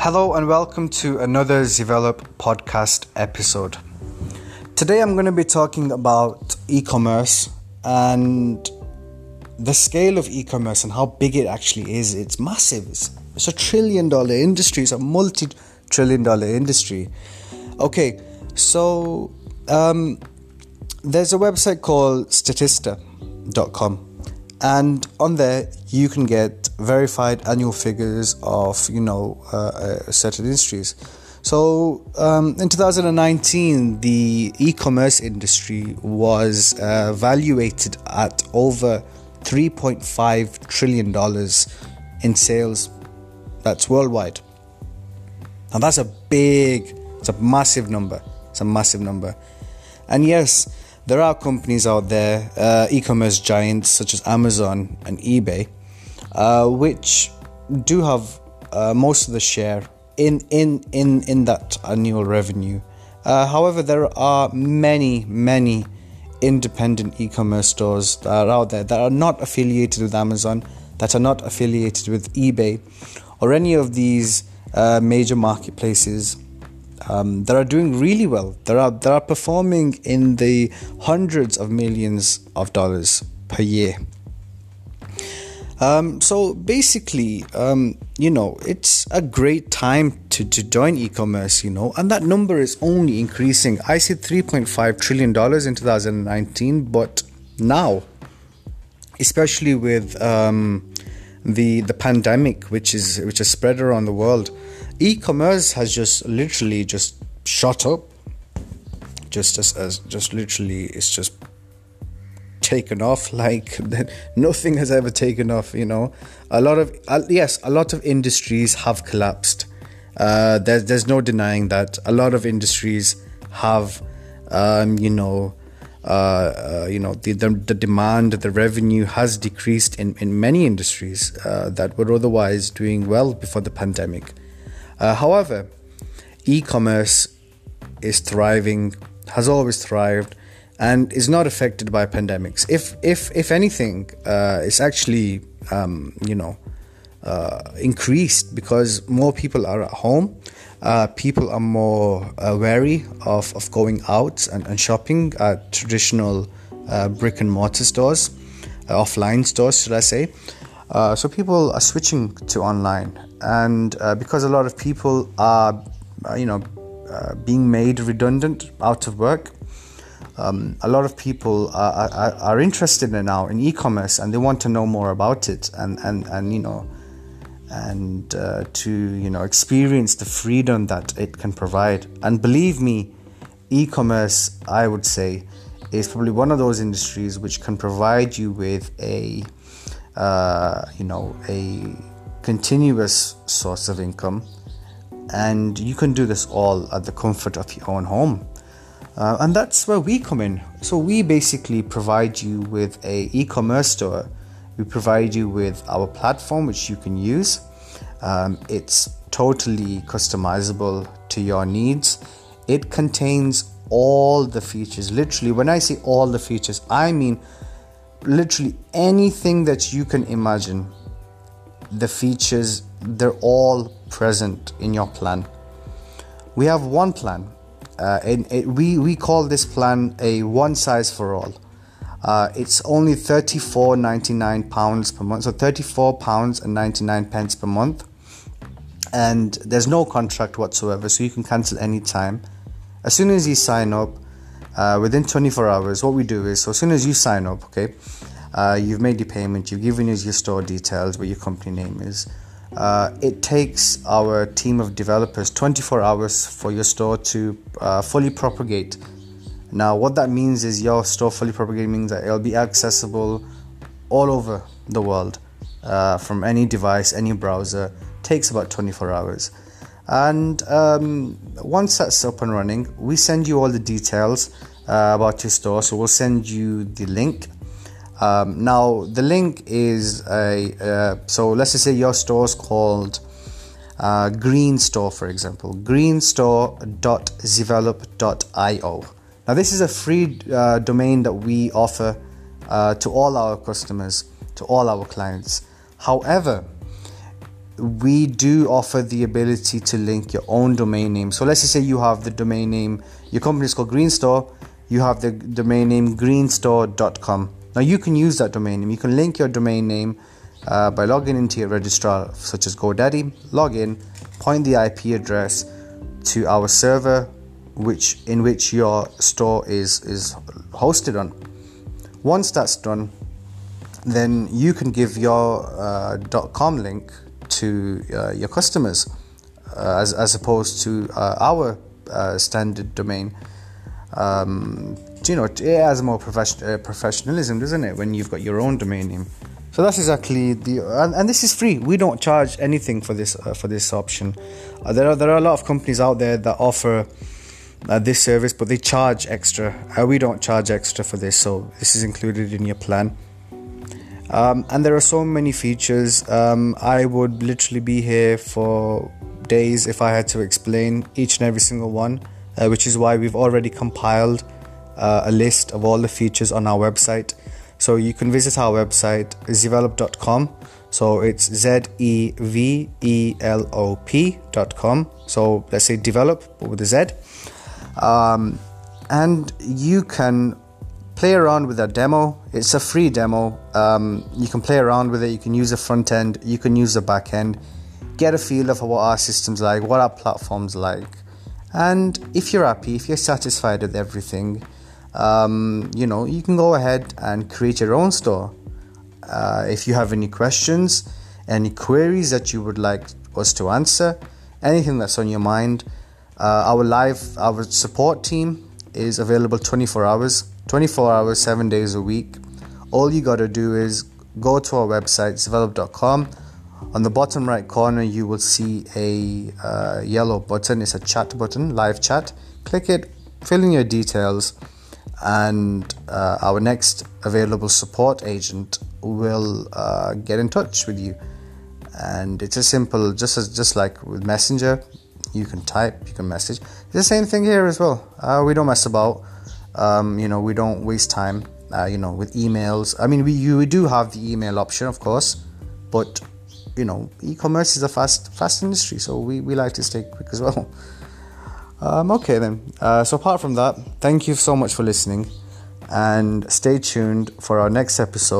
Hello and welcome to another Zevelop podcast episode. Today I'm going to be talking about e commerce and the scale of e commerce and how big it actually is. It's massive, it's, it's a trillion dollar industry, it's a multi trillion dollar industry. Okay, so um, there's a website called statista.com and on there you can get verified annual figures of you know uh, uh, certain industries. So um, in 2019 the e-commerce industry was uh, valuated at over 3.5 trillion dollars in sales. That's worldwide. And that's a big it's a massive number. It's a massive number. And yes there are companies out there, uh, e commerce giants such as Amazon and eBay, uh, which do have uh, most of the share in, in, in, in that annual revenue. Uh, however, there are many, many independent e commerce stores that are out there that are not affiliated with Amazon, that are not affiliated with eBay, or any of these uh, major marketplaces um, that are doing really well. That are that are performing in the hundreds of millions of dollars per year. Um, so basically, um, you know, it's a great time to, to join e-commerce, you know, and that number is only increasing. I see 3.5 trillion dollars in 2019, but now, especially with um, the the pandemic, which is which has spread around the world, e-commerce has just literally just shot up. Just as, as just literally it's just taken off like nothing has ever taken off you know? A lot of uh, yes a lot of industries have collapsed. Uh, there's there's no denying that. A lot of industries have um, you know uh, uh, you know the, the, the demand the revenue has decreased in in many industries uh, that were otherwise doing well before the pandemic uh, however, e commerce is thriving, has always thrived, and is not affected by pandemics. If, if, if anything, uh, it's actually, um, you know, uh, increased because more people are at home. Uh, people are more uh, wary of, of going out and, and shopping at traditional uh, brick and mortar stores, uh, offline stores, should I say. Uh, so people are switching to online, and uh, because a lot of people are, uh, you know, uh, being made redundant out of work, um, a lot of people are, are, are, interested in now in e-commerce and they want to know more about it and and and you know, and uh, to you know experience the freedom that it can provide. And believe me, e-commerce, I would say, is probably one of those industries which can provide you with a uh, you know, a continuous source of income, and you can do this all at the comfort of your own home. Uh, and that's where we come in. So we basically provide you with a e-commerce store. We provide you with our platform, which you can use. Um, it's totally customizable to your needs. It contains all the features. Literally, when I say all the features, I mean literally anything that you can imagine the features they're all present in your plan. We have one plan uh, and it, we we call this plan a one size for all. Uh, it's only 34.99 pounds per month so 34 pounds and 99 pence per month. And there's no contract whatsoever so you can cancel anytime. As soon as you sign up uh, within 24 hours, what we do is so as soon as you sign up, okay, uh, you've made your payment, you've given us your store details, what your company name is. Uh, it takes our team of developers 24 hours for your store to uh, fully propagate. Now, what that means is your store fully propagate means that it'll be accessible all over the world uh, from any device, any browser. takes about 24 hours. And um, once that's up and running, we send you all the details uh, about your store. So we'll send you the link. Um, now the link is a uh, so let's just say your store is called uh, Green Store, for example, greenstore.zevelop.io. Now this is a free uh, domain that we offer uh, to all our customers, to all our clients. However, we do offer the ability to link your own domain name. So let's just say you have the domain name, your company is called Green Store, you have the domain name greenstore.com. Now you can use that domain name. You can link your domain name uh, by logging into your registrar, such as GoDaddy, log in, point the IP address to our server, which in which your store is is hosted on. Once that's done, then you can give your uh, .com link to uh, your customers, uh, as as opposed to uh, our uh, standard domain. Um, you know, it has more profession, professionalism, doesn't it? When you've got your own domain name. So that's exactly the and, and this is free. We don't charge anything for this uh, for this option. Uh, there are there are a lot of companies out there that offer uh, this service, but they charge extra. Uh, we don't charge extra for this, so this is included in your plan. Um, and there are so many features. Um, I would literally be here for days if I had to explain each and every single one, uh, which is why we've already compiled uh, a list of all the features on our website. So you can visit our website, zevelop.com. So it's Z E V E L O P.com. So let's say develop with a Z. Um, and you can play around with that demo. It's a free demo. Um, you can play around with it. You can use the front end, you can use the back end, get a feel of what our system's like, what our platform's like. And if you're happy, if you're satisfied with everything, um, you know, you can go ahead and create your own store. Uh, if you have any questions, any queries that you would like us to answer, anything that's on your mind, uh, our live, our support team is available 24 hours, 24 hours, seven days a week. All you got to do is go to our website, zevelop.com. On the bottom right corner, you will see a uh, yellow button. It's a chat button, live chat. Click it, fill in your details and uh, our next available support agent will uh, get in touch with you. And it's as simple just as just like with messenger you can type you can message. The same thing here as well. Uh, we don't mess about. Um, you know we don't waste time uh, you know with emails. I mean we, you, we do have the email option of course but you know e-commerce is a fast fast industry so we, we like to stay quick as well um, okay, then. Uh, so, apart from that, thank you so much for listening and stay tuned for our next episode.